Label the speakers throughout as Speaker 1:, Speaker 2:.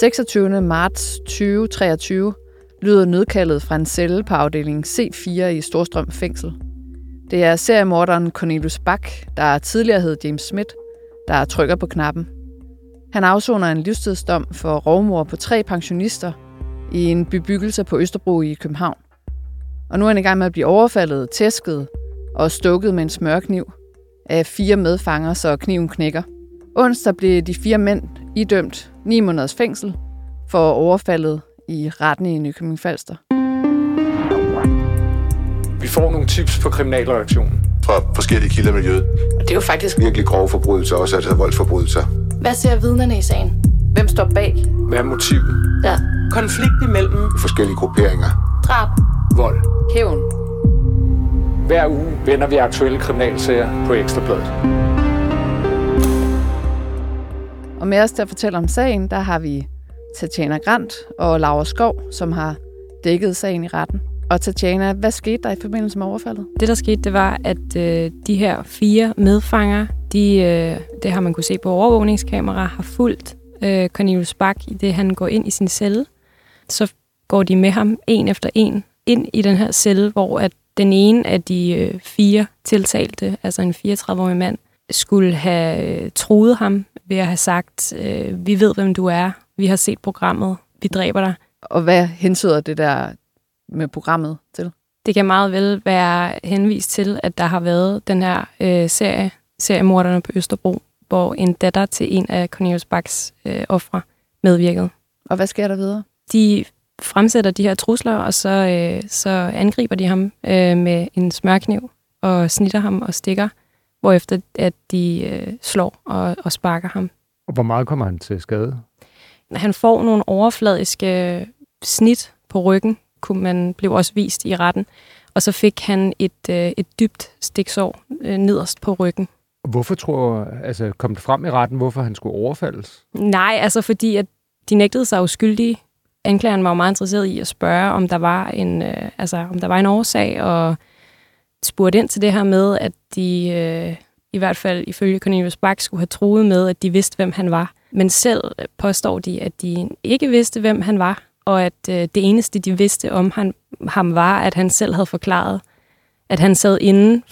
Speaker 1: 26. marts 2023 lyder nødkaldet fra en celle på afdeling C4 i Storstrøm Fængsel. Det er seriemorderen Cornelius Bak, der tidligere hed James Smith, der trykker på knappen. Han afsoner en livstidsdom for rovmor på tre pensionister i en bebyggelse på Østerbro i København. Og nu er han i gang med at blive overfaldet, tæsket og stukket med en smørkniv af fire medfanger, så kniven knækker. Onsdag blev de fire mænd idømt 9 måneders fængsel for overfaldet i retten i Nykøbing Falster.
Speaker 2: Vi får nogle tips på kriminalreaktionen.
Speaker 3: Fra forskellige kilder i miljøet.
Speaker 4: Og det er jo faktisk
Speaker 3: Virkelig grove forbrydelser, også altså voldsforbrydelser.
Speaker 4: Hvad ser vidnerne i sagen? Hvem står bag?
Speaker 2: Hvad er motivet?
Speaker 4: Ja.
Speaker 5: Konflikt imellem
Speaker 3: Forskellige grupperinger.
Speaker 4: Drab.
Speaker 2: Vold.
Speaker 1: Hævn.
Speaker 2: Hver uge vender vi aktuelle kriminalsager på Ekstrabladet.
Speaker 1: Og med os til at fortælle om sagen, der har vi Tatjana Grant og Laura Skov, som har dækket sagen i retten. Og Tatjana, hvad skete der i forbindelse med overfaldet?
Speaker 6: Det, der skete, det var, at øh, de her fire medfanger, de, øh, det har man kunne se på overvågningskamera, har fulgt øh, Cornelius Bak i det, han går ind i sin celle. Så går de med ham en efter en ind i den her celle, hvor at den ene af de øh, fire tiltalte, altså en 34-årig mand, skulle have øh, troet ham ved at have sagt, øh, vi ved, hvem du er, vi har set programmet, vi dræber dig.
Speaker 1: Og hvad hensyder det der med programmet til?
Speaker 6: Det kan meget vel være henvist til, at der har været den her øh, serie, seriemorderne på Østerbro, hvor en datter til en af Cornelius Baks øh, ofre medvirkede.
Speaker 1: Og hvad sker der videre?
Speaker 6: De fremsætter de her trusler, og så, øh, så angriber de ham øh, med en smørkniv og snitter ham og stikker, hvorefter at de øh, slår og, og sparker ham.
Speaker 7: Og hvor meget kommer han til skade?
Speaker 6: Han får nogle overfladiske snit på ryggen, kunne man blev også vist i retten. Og så fik han et, øh, et dybt stiksår øh, nederst på ryggen.
Speaker 7: Hvorfor tror altså kom det frem i retten, hvorfor han skulle overfaldes?
Speaker 6: Nej, altså fordi at de nægtede sig uskyldige. Anklageren var jo meget interesseret i at spørge, om der var en, øh, altså, om der var en årsag, og spurgt ind til det her med, at de øh, i hvert fald ifølge Cornelius Bach skulle have troet med, at de vidste, hvem han var. Men selv påstår de, at de ikke vidste, hvem han var, og at øh, det eneste, de vidste om han, ham, var, at han selv havde forklaret, at han sad inde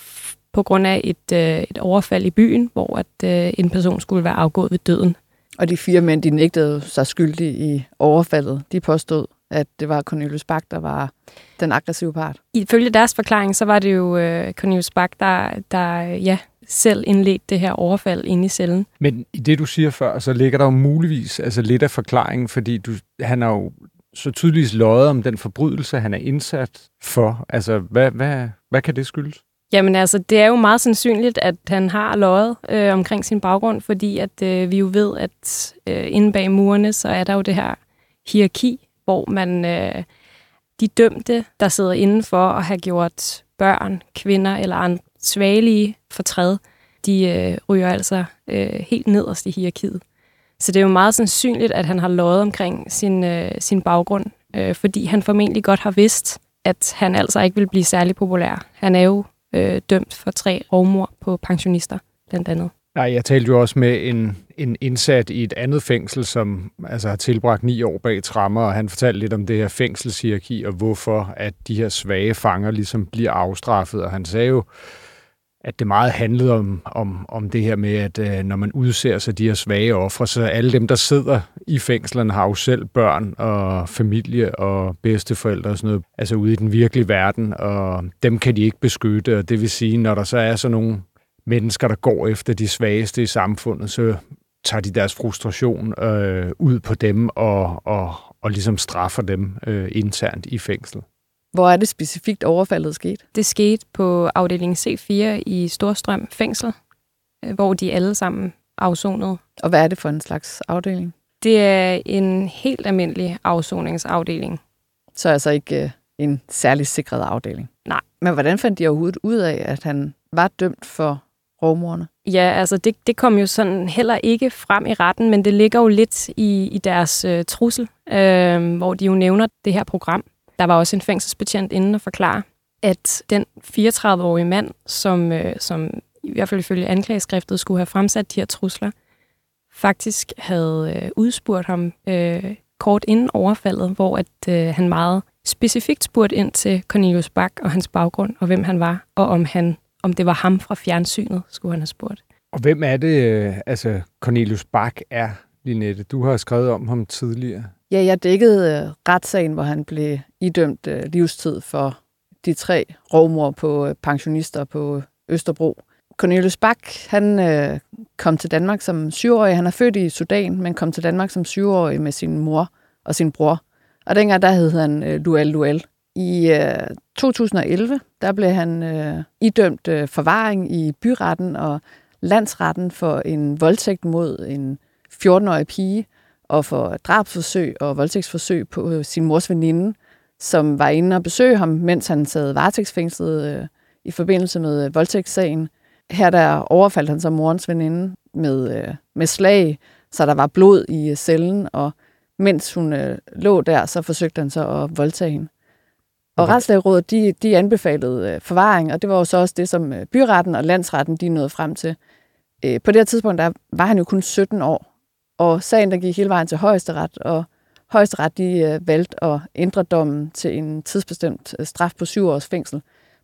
Speaker 6: på grund af et, øh, et overfald i byen, hvor at øh, en person skulle være afgået ved døden.
Speaker 1: Og de fire mænd, de nægtede sig skyldige i overfaldet. De påstod, at det var Cornelius Bak, der var den aggressive part.
Speaker 6: Ifølge deres forklaring, så var det jo øh, Cornelius Bak, der, der ja, selv indledte det her overfald inde i cellen.
Speaker 7: Men i det, du siger før, så ligger der jo muligvis altså lidt af forklaringen, fordi du, han har jo så tydeligvis løjet om den forbrydelse, han er indsat for. Altså, hvad, hvad, hvad kan det skyldes?
Speaker 6: Jamen altså, det er jo meget sandsynligt, at han har løjet øh, omkring sin baggrund, fordi at øh, vi jo ved, at øh, inde bag murene, så er der jo det her hierarki, hvor man øh, de dømte, der sidder inden for at have gjort børn, kvinder eller andre svagelige fortræd, de øh, ryger altså øh, helt nederst i hierarkiet. Så det er jo meget sandsynligt, at han har løjet omkring sin, øh, sin baggrund, øh, fordi han formentlig godt har vidst, at han altså ikke vil blive særlig populær. Han er jo øh, dømt for tre rovmor på pensionister, blandt andet.
Speaker 7: Nej, jeg talte jo også med en, en indsat i et andet fængsel, som altså har tilbragt ni år bag trammer, og han fortalte lidt om det her fængselshierarki, og hvorfor at de her svage fanger ligesom bliver afstraffet. Og han sagde jo, at det meget handlede om, om, om det her med, at øh, når man udser sig de her svage ofre, så alle dem, der sidder i fængslerne, har jo selv børn og familie og bedsteforældre og sådan noget, altså ude i den virkelige verden, og dem kan de ikke beskytte, og det vil sige, når der så er sådan nogle mennesker, der går efter de svageste i samfundet, så tager de deres frustration øh, ud på dem og, og, og ligesom straffer dem øh, internt i fængsel.
Speaker 1: Hvor er det specifikt overfaldet sket?
Speaker 6: Det skete på afdeling C4 i Storstrøm fængsel, øh, hvor de alle sammen afsonede.
Speaker 1: Og hvad er det for en slags afdeling?
Speaker 6: Det er en helt almindelig afsoningsafdeling.
Speaker 1: Så altså ikke øh, en særlig sikret afdeling?
Speaker 6: Nej.
Speaker 1: Men hvordan fandt de overhovedet ud af, at han var dømt for rovmorerne?
Speaker 6: Ja, altså det, det kom jo sådan heller ikke frem i retten, men det ligger jo lidt i, i deres øh, trussel, øh, hvor de jo nævner det her program. Der var også en fængselsbetjent inden at forklare, at den 34-årige mand, som, øh, som i hvert fald ifølge anklageskriftet skulle have fremsat de her trusler, faktisk havde øh, udspurgt ham øh, kort inden overfaldet, hvor at øh, han meget specifikt spurgte ind til Cornelius Bak og hans baggrund, og hvem han var, og om han om det var ham fra fjernsynet, skulle han have spurgt.
Speaker 7: Og hvem er det, øh, altså Cornelius Bak er, Linette? Du har skrevet om ham tidligere.
Speaker 1: Ja, jeg dækkede øh, retssagen, hvor han blev idømt øh, livstid for de tre rovmor på pensionister på Østerbro. Cornelius Bak, han øh, kom til Danmark som syvårig. Han er født i Sudan, men kom til Danmark som syvårig med sin mor og sin bror. Og dengang der hed han øh, Luel Luel. I øh, 2011, der blev han øh, idømt øh, forvaring i byretten og landsretten for en voldtægt mod en 14-årig pige og for drabsforsøg og voldtægtsforsøg på øh, sin mors veninde, som var inde og besøge ham, mens han sad varetægtsfængslet øh, i forbindelse med øh, voldtægtssagen. Her der overfaldt han så morens veninde med, øh, med slag, så der var blod i øh, cellen, og mens hun øh, lå der, så forsøgte han så at voldtage hende. Og
Speaker 7: Okay.
Speaker 1: Retslægerådet, de, de anbefalede øh, forvaring, og det var jo så også det, som øh, byretten og landsretten de nåede frem til. Øh, på det her tidspunkt, der var han jo kun 17 år, og sagen der gik hele vejen til højesteret, og højesteret de øh, valgte at ændre dommen til en tidsbestemt øh, straf på syv års fængsel,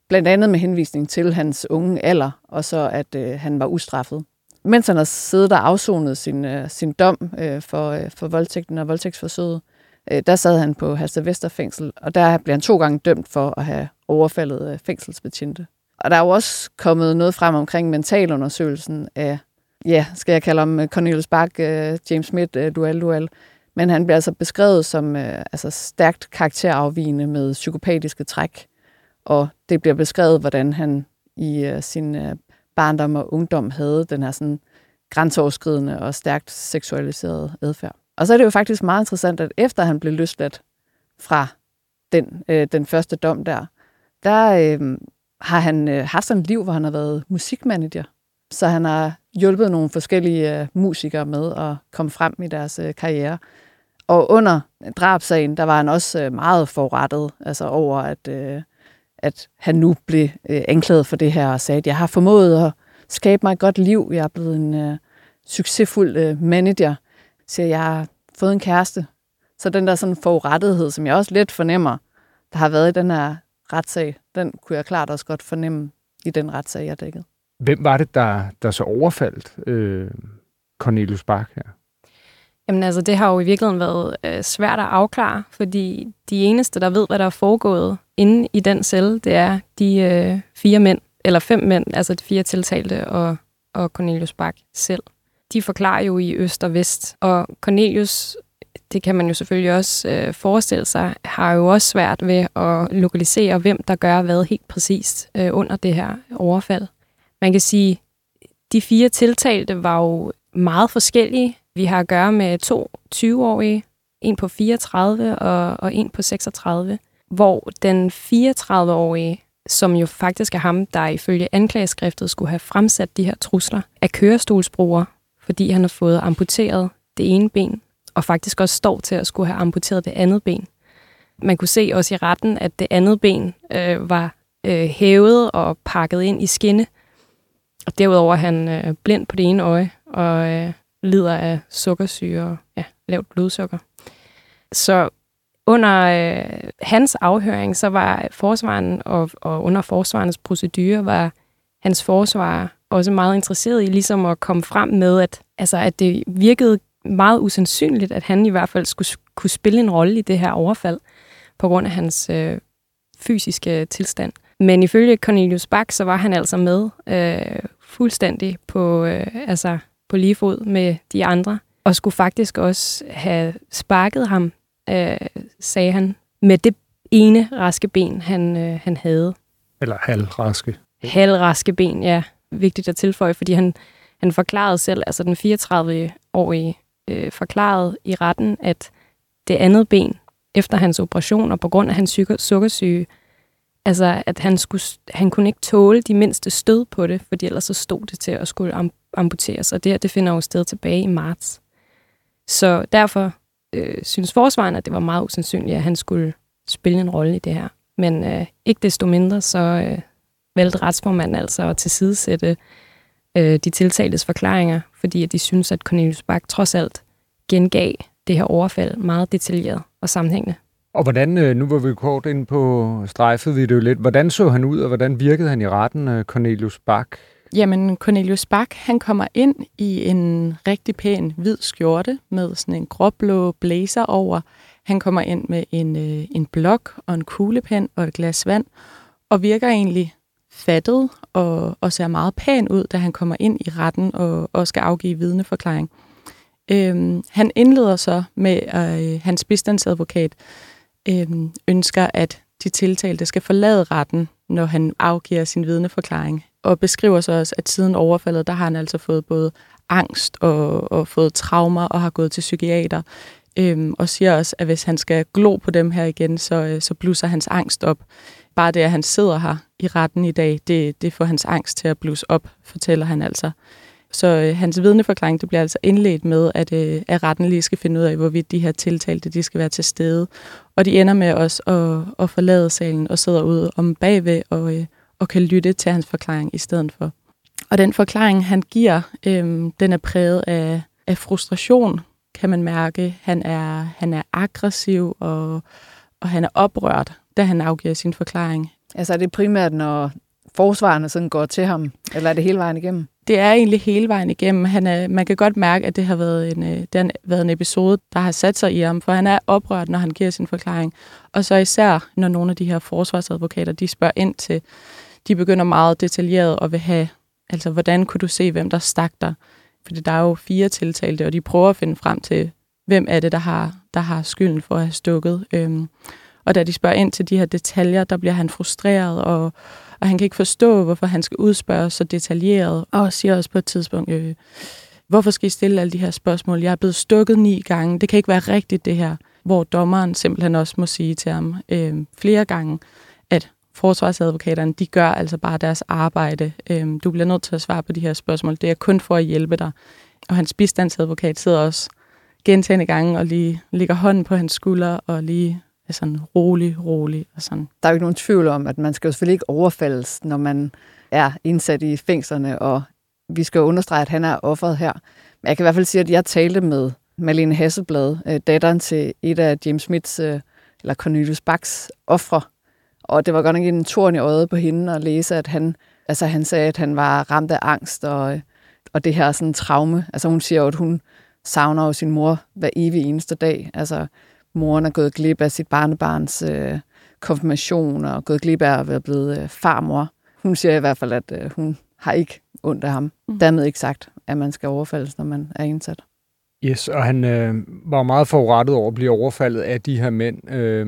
Speaker 1: blandt andet med henvisning til hans unge alder, og så at øh, han var ustraffet. Mens han har siddet og afsonet sin, øh, sin dom øh, for, øh, for voldtægten og voldtægtsforsøget, øh, Øh, der sad han på Halster Vesterfængsel, og der blev han to gange dømt for at have overfaldet øh, fængselsbetjente. Og der er jo også kommet noget frem omkring mentalundersøgelsen af, ja, skal jeg kalde ham øh, Cornelius Bak, James Smith, Dual Dual. Men han bliver altså beskrevet som altså stærkt karakterafvigende med psykopatiske træk. Og det bliver beskrevet, hvordan han i sin barndom og ungdom havde den her sådan grænseoverskridende og stærkt seksualiserede adfærd. Og så er det jo faktisk meget interessant, at efter han blev løsladt fra den, øh, den første dom der, der øh, har han øh, haft sådan et liv, hvor han har været musikmanager. Så han har hjulpet nogle forskellige øh, musikere med at komme frem i deres øh, karriere. Og under drabsagen, der var han også øh, meget forrettet altså over, at, øh, at han nu blev øh, anklaget for det her og sagde, at jeg har formået at skabe mig et godt liv. Jeg er blevet en øh, succesfuld øh, manager. Så jeg har fået en kæreste. Så den der sådan forurettethed, som jeg også lidt fornemmer, der har været i den her retssag, den kunne jeg klart også godt fornemme i den retssag, jeg dækkede.
Speaker 7: Hvem var det, der, der så overfaldt øh, Cornelius Bak her?
Speaker 6: Jamen altså, det har jo i virkeligheden været øh, svært at afklare, fordi de eneste, der ved, hvad der er foregået inde i den celle, det er de øh, fire mænd, eller fem mænd, altså de fire tiltalte og, og Cornelius Bak selv. De forklarer jo i øst og vest, og Cornelius, det kan man jo selvfølgelig også øh, forestille sig, har jo også svært ved at lokalisere, hvem der gør hvad helt præcist øh, under det her overfald. Man kan sige, de fire tiltalte var jo meget forskellige. Vi har at gøre med to 20-årige, en på 34 og, og en på 36, hvor den 34-årige, som jo faktisk er ham, der ifølge anklageskriftet skulle have fremsat de her trusler, er kørestolsbruger, fordi han har fået amputeret det ene ben, og faktisk også står til at skulle have amputeret det andet ben. Man kunne se også i retten, at det andet ben øh, var øh, hævet og pakket ind i skinne, og derudover er han øh, blind på det ene øje, og øh, lider af sukkersyge og ja, lavt blodsukker. Så under øh, hans afhøring, så var forsvaren og, og under forsvarens procedure, var hans forsvar også meget interesseret i ligesom at komme frem med, at, altså, at det virkede meget usandsynligt, at han i hvert fald skulle kunne spille en rolle i det her overfald, på grund af hans øh, fysiske tilstand. Men ifølge Cornelius Bak, så var han altså med øh, fuldstændig på, øh, altså på lige fod med de andre, og skulle faktisk også have sparket ham, øh, sagde han, med det ene raske ben, han, øh, han havde.
Speaker 7: Eller halvraske.
Speaker 6: Halvraske ben, ja. Vigtigt at tilføje, fordi han, han forklarede selv, altså den 34-årige øh, forklarede i retten, at det andet ben, efter hans operation og på grund af hans sukkersyge, altså at han, skulle, han kunne ikke tåle de mindste stød på det, fordi ellers så stod det til at skulle am, amputeres, og det her, det finder jo sted tilbage i marts. Så derfor øh, synes forsvaren, at det var meget usandsynligt, at han skulle spille en rolle i det her. Men øh, ikke desto mindre, så øh, valgte retsformanden altså at tilsidesætte øh, de tiltaltes forklaringer, fordi at de synes, at Cornelius Bak trods alt gengav det her overfald meget detaljeret og sammenhængende.
Speaker 7: Og hvordan, øh, nu var vi kort ind på strejfet vi det jo lidt, hvordan så han ud, og hvordan virkede han i retten, øh, Cornelius Bak?
Speaker 5: Jamen, Cornelius Bak, han kommer ind i en rigtig pæn hvid skjorte med sådan en gråblå blazer over. Han kommer ind med en, øh, en blok og en kuglepen og et glas vand, og virker egentlig fattet og, og ser meget pæn ud, da han kommer ind i retten og, og skal afgive vidneforklaring. Øhm, han indleder så med, at øh, hans bistandsadvokat øhm, ønsker, at de tiltalte skal forlade retten, når han afgiver sin vidneforklaring. Og beskriver så også, at siden overfaldet, der har han altså fået både angst og, og fået traumer og har gået til psykiater. Øhm, og siger også, at hvis han skal glo på dem her igen, så, øh, så blusser hans angst op. Bare det, at han sidder her i retten i dag, det, det får hans angst til at blusse op, fortæller han altså. Så øh, hans vidneforklaring det bliver altså indledt med, at, øh, at retten lige skal finde ud af, hvorvidt de her tiltalte de skal være til stede. Og de ender med også at, at forlade salen og sidder ude om bagved og, øh, og kan lytte til hans forklaring i stedet for. Og den forklaring, han giver, øh, den er præget af, af frustration, kan man mærke. Han er, han er aggressiv, og, og han er oprørt, da han afgiver sin forklaring.
Speaker 1: Altså er det primært, når forsvarerne sådan går til ham, eller er det hele vejen igennem?
Speaker 5: Det er egentlig hele vejen igennem. Han er, man kan godt mærke, at det har været en, øh, det har været en episode, der har sat sig i ham, for han er oprørt, når han giver sin forklaring. Og så især, når nogle af de her forsvarsadvokater, de spørger ind til, de begynder meget detaljeret og vil have, altså hvordan kunne du se, hvem der stak dig? Fordi der er jo fire tiltalte, og de prøver at finde frem til, hvem er det, der har, der har skylden for at have stukket. Øhm, og da de spørger ind til de her detaljer, der bliver han frustreret, og, og han kan ikke forstå, hvorfor han skal udspørge så detaljeret, og siger også på et tidspunkt, øh, hvorfor skal I stille alle de her spørgsmål? Jeg er blevet stukket ni gange, det kan ikke være rigtigt det her. Hvor dommeren simpelthen også må sige til ham øh, flere gange, at forsvarsadvokaterne, de gør altså bare deres arbejde. Øh, du bliver nødt til at svare på de her spørgsmål. Det er kun for at hjælpe dig. Og hans bistandsadvokat sidder også gentagende gange og lige ligger hånden på hans skulder og lige er sådan rolig, rolig og sådan.
Speaker 1: Der er jo ikke nogen tvivl om, at man skal jo selvfølgelig ikke overfaldes, når man er indsat i fængslerne, og vi skal jo understrege, at han er offeret her. Men jeg kan i hvert fald sige, at jeg talte med Malene Hasselblad, øh, datteren til et af James Smiths, øh, eller Cornelius Bachs ofre. Og det var godt nok en torn i øjet på hende at læse, at han, altså han sagde, at han var ramt af angst og, øh, og det her sådan traume. Altså hun siger jo, at hun savner jo sin mor hver evig eneste dag. Altså moren er gået glip af sit barnebarns øh, konfirmation og gået glip af at være blevet øh, farmor. Hun siger i hvert fald, at øh, hun har ikke ondt af ham. Mm. Dermed ikke sagt, at man skal overfaldes, når man er indsat.
Speaker 7: Yes, og han øh, var meget forurettet over at blive overfaldet af de her mænd. Øh,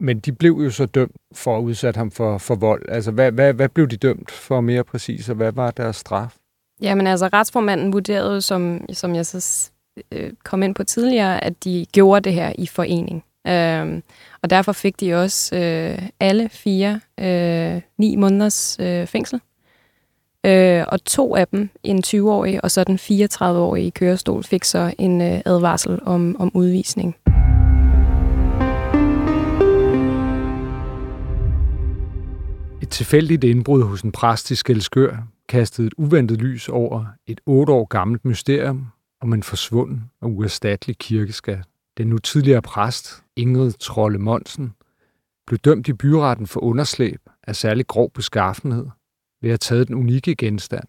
Speaker 7: men de blev jo så dømt for at udsætte ham for, for vold. Altså, hvad, hvad, hvad blev de dømt for mere præcis, og hvad var deres straf?
Speaker 6: Jamen altså, retsformanden vurderede, som, som jeg så øh, kom ind på tidligere, at de gjorde det her i forening. Øh, og derfor fik de også øh, alle fire øh, ni måneders øh, fængsel. Øh, og to af dem, en 20-årig og så den 34-årige i kørestol, fik så en øh, advarsel om, om udvisning.
Speaker 7: Et tilfældigt indbrud hos en præst i Skelskør kastede et uventet lys over et otte år gammelt mysterium om en forsvunden og uerstattelig kirkeskat. Den nu tidligere præst, Ingrid Trolle Monsen, blev dømt i byretten for underslæb af særlig grov beskaffenhed ved at have taget den unikke genstand.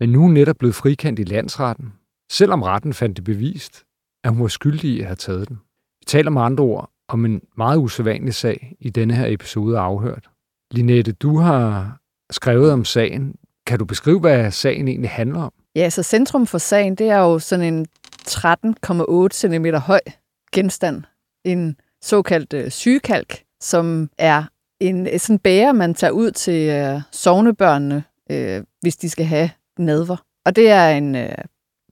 Speaker 7: Men nu er hun netop blevet frikendt i landsretten, selvom retten fandt det bevist, at hun var skyldig i at have taget den. Vi taler med andre ord om en meget usædvanlig sag i denne her episode af Afhørt. Linette, du har skrevet om sagen. Kan du beskrive, hvad sagen egentlig handler om?
Speaker 1: Ja, så centrum for sagen, det er jo sådan en 13,8 cm høj genstand. En såkaldt øh, sygekalk, som er en sådan bære, man tager ud til øh, sovnebørnene, øh, hvis de skal have nadver. Og det er en øh,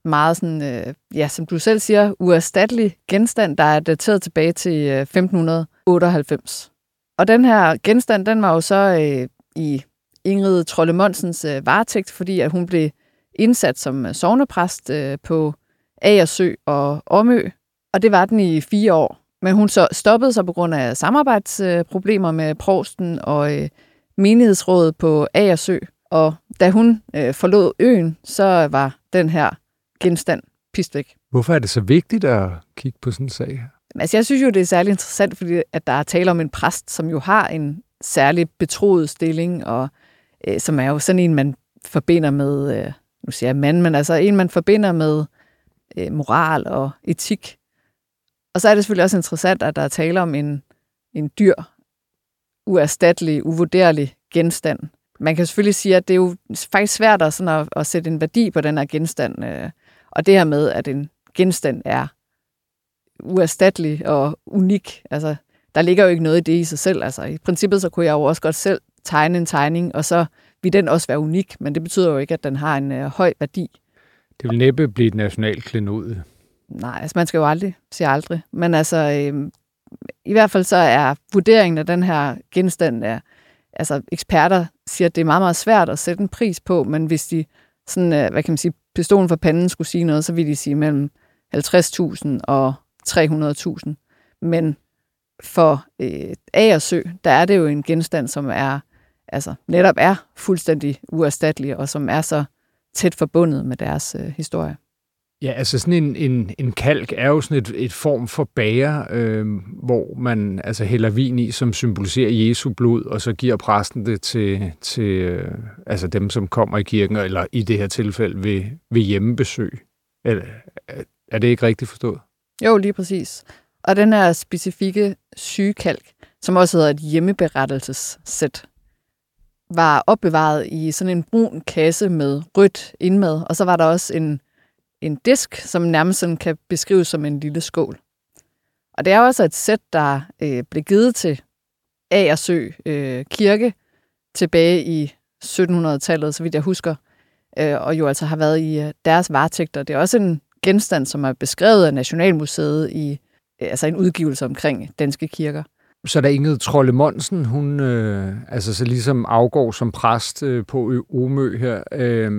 Speaker 1: meget sådan, øh, ja, som du selv siger, uerstattelig genstand, der er dateret tilbage til øh, 1598. Og den her genstand, den var jo så øh, i Ingrid Trolle Monsens øh, varetægt, fordi at hun blev indsat som øh, sovnepræst øh, på Agersø og Omø, og det var den i fire år. Men hun så stoppede sig på grund af samarbejdsproblemer med prosten og øh, menighedsrådet på Agersø. Og da hun øh, forlod øen, så var den her genstand pist væk.
Speaker 7: Hvorfor er det så vigtigt at kigge på sådan en sag her?
Speaker 1: Altså, jeg synes jo, det er særlig interessant, fordi at der er tale om en præst, som jo har en særlig betroet stilling, og øh, som er jo sådan en, man forbinder med, øh, nu siger jeg mand, men altså en, man forbinder med øh, moral og etik. Og så er det selvfølgelig også interessant, at der er tale om en, en dyr, uerstattelig, uvurderlig genstand. Man kan selvfølgelig sige, at det er jo faktisk svært at, sådan at, at sætte en værdi på den her genstand. Øh, og det her med, at en genstand er uerstattelig og unik. Altså, der ligger jo ikke noget i det i sig selv. Altså, I princippet så kunne jeg jo også godt selv tegne en tegning, og så vil den også være unik, men det betyder jo ikke, at den har en øh, høj værdi.
Speaker 7: Det vil næppe blive et nationalt klenod.
Speaker 1: Nej, altså man skal jo aldrig sige aldrig. Men altså, øh, i hvert fald så er vurderingen af den her genstand, er, altså eksperter siger, at det er meget, meget svært at sætte en pris på, men hvis de sådan, øh, hvad kan man sige, pistolen for panden skulle sige noget, så vil de sige mellem 50.000 og 300.000. Men for øh, Agersø, der er det jo en genstand, som er altså netop er fuldstændig uerstattelig, og som er så tæt forbundet med deres øh, historie.
Speaker 7: Ja, altså sådan en, en, en kalk er jo sådan et, et form for bager, øh, hvor man altså hælder vin i, som symboliserer Jesu blod, og så giver præsten det til, til øh, altså dem, som kommer i kirken, eller i det her tilfælde ved, ved hjemmebesøg. Er, er det ikke rigtigt forstået?
Speaker 1: Jo, lige præcis. Og den her specifikke sygekalk, som også hedder et hjemmeberettelsessæt, var opbevaret i sådan en brun kasse med rødt indmad, og så var der også en, en disk, som nærmest sådan kan beskrives som en lille skål. Og det er også et sæt, der øh, blev givet til Agersø øh, Kirke tilbage i 1700-tallet, så vidt jeg husker, øh, og jo altså har været i øh, deres varetægter. Det er også en genstand, som er beskrevet af Nationalmuseet i øh, altså en udgivelse omkring danske kirker.
Speaker 7: Så da Inge Trolle Monsen, hun øh, altså så ligesom afgår som præst øh, på Omø her, øh,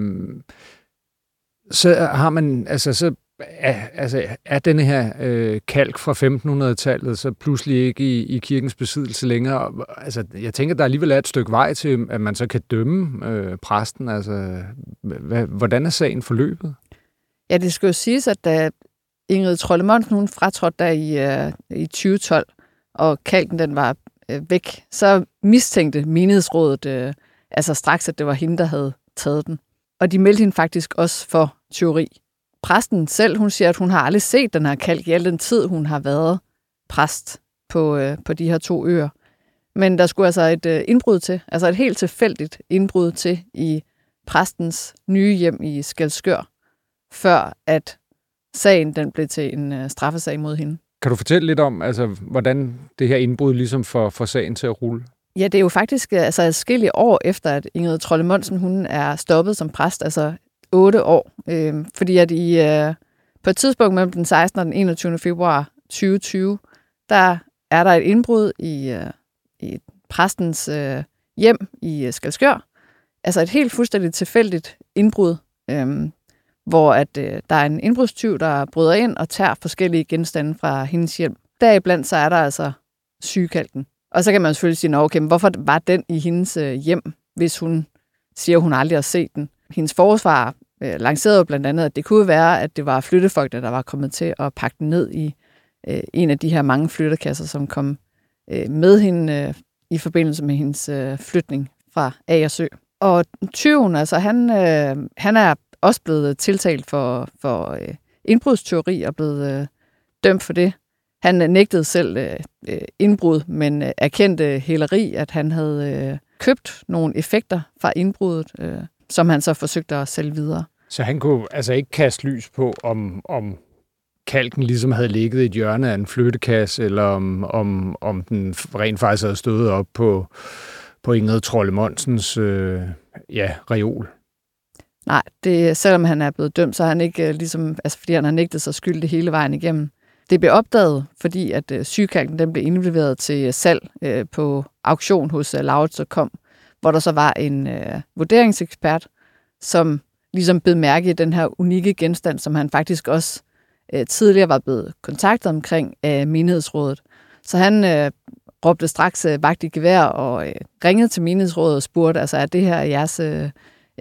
Speaker 7: så har man, altså så er, altså, er denne her øh, kalk fra 1500-tallet så pludselig ikke i, i kirkens besiddelse længere. Altså, jeg tænker, der alligevel er et stykke vej til, at man så kan dømme øh, præsten. Altså, hvad, hvordan er sagen forløbet?
Speaker 1: Ja, det skal jo siges, at da Ingrid Trollemonsen, hun fratrådte der i, øh, i 2012, og kalken den var øh, væk, så mistænkte menighedsrådet øh, altså straks, at det var hende, der havde taget den. Og de meldte hende faktisk også for teori. Præsten selv, hun siger, at hun har aldrig set den her kalk i al den tid, hun har været præst på, øh, på de her to øer. Men der skulle altså et øh, indbrud til, altså et helt tilfældigt indbrud til i præstens nye hjem i Skelskør, før at sagen den blev til en øh, straffesag mod hende.
Speaker 7: Kan du fortælle lidt om, altså, hvordan det her indbrud ligesom får, får sagen til at rulle?
Speaker 1: Ja, det er jo faktisk øh, altså, adskillige år efter, at Ingrid Trolle Monsen, hun er stoppet som præst, altså otte år. Øh, fordi at i, øh, på et tidspunkt mellem den 16. og den 21. februar 2020, der er der et indbrud i, øh, i præstens øh, hjem i Skalskør. Altså et helt fuldstændig tilfældigt indbrud. Øh, hvor at øh, der er en indbrudstyv, der bryder ind og tager forskellige genstande fra hendes hjem. Deriblandt så er der altså sygekalken. Og så kan man selvfølgelig sige, okay, men hvorfor var den i hendes øh, hjem, hvis hun siger, hun aldrig har set den? Hendes forsvar øh, lancerede jo blandt andet, at det kunne være, at det var flyttefolkene, der var kommet til at pakke den ned i øh, en af de her mange flyttekasser, som kom øh, med hende øh, i forbindelse med hendes øh, flytning fra Agersø. Og tyven, altså han, øh, han er også blevet øh, tiltalt for, for øh, indbrudsteori og blevet øh, dømt for det. Han øh, nægtede selv øh, øh, indbrud, men øh, erkendte hæleri, at han havde øh, købt nogle effekter fra indbruddet, øh, som han så forsøgte at sælge videre.
Speaker 7: Så han kunne altså ikke kaste lys på, om, om kalken ligesom havde ligget i et hjørne af en flyttekasse, eller om, om, om den rent faktisk havde stået op på, på Ingrid Trolle Monsens øh, ja, reol.
Speaker 1: Nej, det, selvom han er blevet dømt, så er han ikke øh, ligesom, altså fordi han har nægtet sig det hele vejen igennem. Det blev opdaget, fordi at øh, sygekalken den blev indleveret til salg øh, på auktion hos øh, Lauritz.com, hvor der så var en øh, vurderingsekspert, som ligesom blev mærke i den her unikke genstand, som han faktisk også øh, tidligere var blevet kontaktet omkring af menighedsrådet. Så han øh, råbte straks øh, vagt i gevær og øh, ringede til menighedsrådet og spurgte, altså, er det her jeres øh,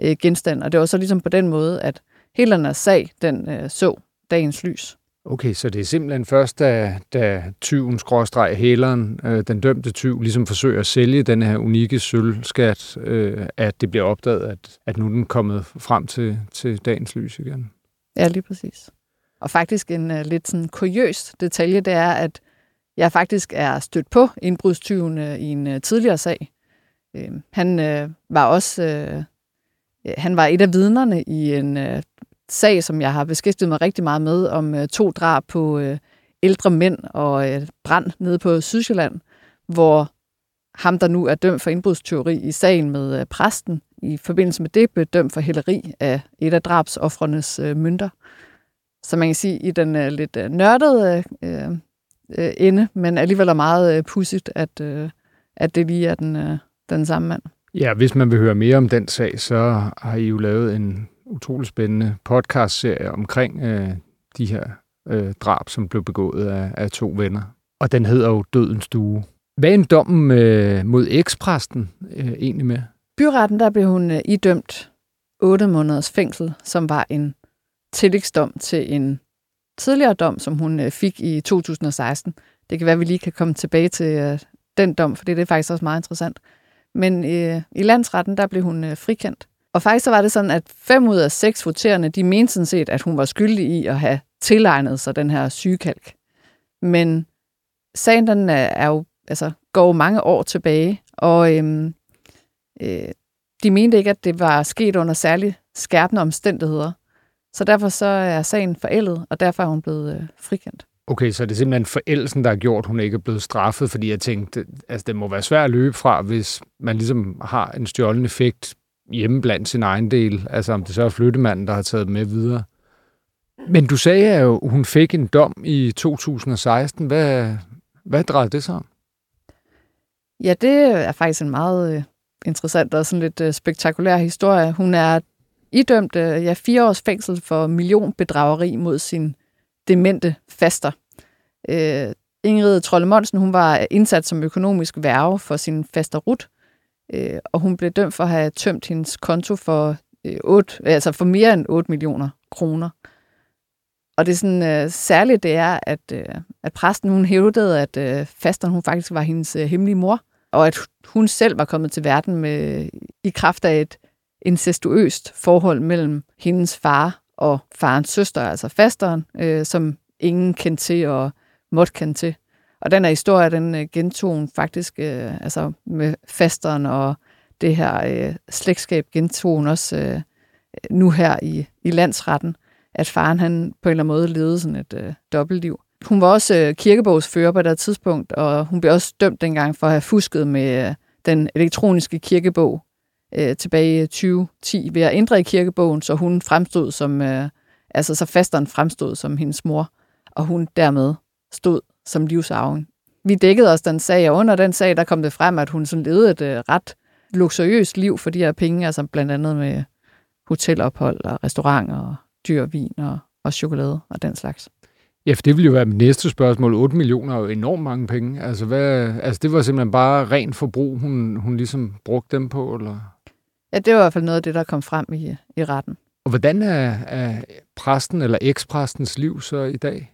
Speaker 1: øh, genstand? Og det var så ligesom på den måde, at hele sag, den øh, så dagens lys.
Speaker 7: Okay, så det er simpelthen først, da, da tyven, skråstreg, hæleren, øh, den dømte tyv, ligesom forsøger at sælge den her unikke sølvskat, øh, at det bliver opdaget, at, at nu er den kommet frem til, til dagens lys igen.
Speaker 1: Ja, lige præcis. Og faktisk en uh, lidt sådan kuriøs detalje, det er, at jeg faktisk er stødt på indbrudstyven uh, i en uh, tidligere sag. Uh, han uh, var også uh, Øh, han var et af vidnerne i en øh, sag, som jeg har beskæftiget mig rigtig meget med, om øh, to drab på øh, ældre mænd og øh, brand nede på Sydsjælland, hvor ham, der nu er dømt for indbrudsteori i sagen med øh, præsten, i forbindelse med det blev dømt for hæleri af et af drabsoffrenes øh, mønter. Så man kan sige, i den øh, lidt øh, nørdede øh, øh, ende, men alligevel er meget øh, pudsigt, at, øh, at det lige er den, øh, den samme mand.
Speaker 7: Ja, hvis man vil høre mere om den sag, så har I jo lavet en utrolig spændende podcast-serie omkring øh, de her øh, drab, som blev begået af, af to venner. Og den hedder jo Dødens Due. Hvad er dommen øh, mod ekspræsten øh, egentlig med?
Speaker 1: Byretten, der blev hun øh, idømt 8 måneders fængsel, som var en tillægsdom til en tidligere dom, som hun øh, fik i 2016. Det kan være, at vi lige kan komme tilbage til øh, den dom, for det er faktisk også meget interessant. Men øh, i landsretten, der blev hun øh, frikendt. Og faktisk så var det sådan, at fem ud af seks voterende, de mente sådan set, at hun var skyldig i at have tilegnet sig den her sygekalk. Men sagen den er, er jo, altså, går jo mange år tilbage, og øhm, øh, de mente ikke, at det var sket under særlig skærpende omstændigheder. Så derfor så er sagen forældet, og derfor er hun blevet øh, frikendt.
Speaker 7: Okay, så det simpelthen forældelsen, der har gjort, at hun ikke er blevet straffet, fordi jeg tænkte, altså det må være svært at løbe fra, hvis man ligesom har en stjålen effekt hjemme blandt sin egen del, altså om det så er flyttemanden, der har taget med videre. Men du sagde jo, at hun fik en dom i 2016. Hvad, hvad drejede det sig om?
Speaker 1: Ja, det er faktisk en meget øh, interessant og sådan lidt øh, spektakulær historie. Hun er idømt øh, ja, fire års fængsel for millionbedrageri mod sin demente faster. Øh, Ingrid Trolle Monsen, hun var indsat som økonomisk værve for sin faster Rut, øh, og hun blev dømt for at have tømt hendes konto for, øh, 8, altså for mere end 8 millioner kroner. Og det er sådan øh, særligt, det er, at, øh, at præsten hun hævdede, at øh, fasteren hun faktisk var hendes øh, hemmelige mor, og at hun selv var kommet til verden med i kraft af et incestuøst forhold mellem hendes far og farens søster, altså fasteren, øh, som ingen kendte til og måtte kende til. Og den her historie, den øh, gentog hun faktisk øh, altså med fasteren og det her øh, slægtskab gentog hun også øh, nu her i, i landsretten, at faren han på en eller anden måde levede sådan et øh, dobbeltliv. Hun var også øh, kirkebogsfører på det tidspunkt, og hun blev også dømt dengang for at have fusket med øh, den elektroniske kirkebog øh, tilbage i 2010 ved at ændre i kirkebogen, så hun fremstod som, øh, altså så fasteren fremstod som hendes mor, og hun dermed stod som livsarven. Vi dækkede også den sag, og under den sag, der kom det frem, at hun sådan levede et øh, ret luksuriøst liv for de her penge, altså blandt andet med hotelophold og restauranter og dyr vin og, og chokolade og den slags.
Speaker 7: Ja, for det ville jo være mit næste spørgsmål. 8 millioner er jo enormt mange penge. Altså, hvad, altså det var simpelthen bare ren forbrug, hun, hun ligesom brugte dem på, eller?
Speaker 1: Ja, det var i hvert fald noget af det, der kom frem i, i retten.
Speaker 7: Og hvordan er, er præsten eller ekspræstens liv så i dag?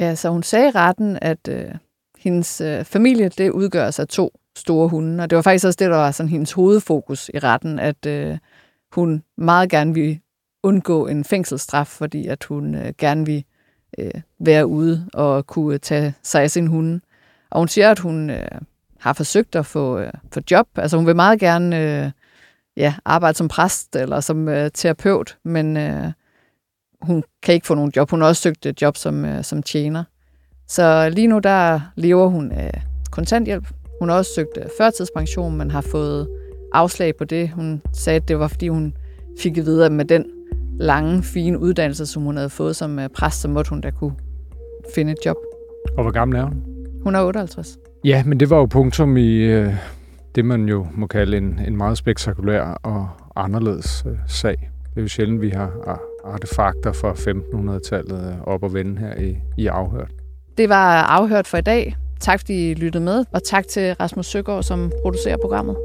Speaker 1: Ja, så hun sagde i retten, at øh, hendes øh, familie, det udgør sig to store hunde, og det var faktisk også det, der var sådan hendes hovedfokus i retten, at øh, hun meget gerne ville undgå en fængselsstraf, fordi at hun øh, gerne ville øh, være ude og kunne tage sig af sin hunde. Og hun siger, at hun øh, har forsøgt at få, øh, få job. Altså hun vil meget gerne øh, ja, arbejde som præst eller som øh, terapeut, men øh, hun kan ikke få nogen job. Hun har også søgt et job som, øh, som tjener. Så lige nu der lever hun af kontanthjælp. Hun har også søgt øh, førtidspension, men har fået afslag på det. Hun sagde, at det var, fordi hun fik at vide, at med den lange, fine uddannelse, som hun havde fået som øh, præst, så måtte hun da kunne finde et job.
Speaker 7: Og hvor gammel er hun?
Speaker 1: Hun er 58.
Speaker 7: Ja, men det var jo punktum i øh, det, man jo må kalde en, en meget spektakulær og anderledes øh, sag. Det er jo sjældent, vi har artefakter fra 1500-tallet øh, op og vende her i, i afhørt.
Speaker 1: Det var afhørt for i dag. Tak fordi I lyttede med, og tak til Rasmus Søgaard, som producerer programmet.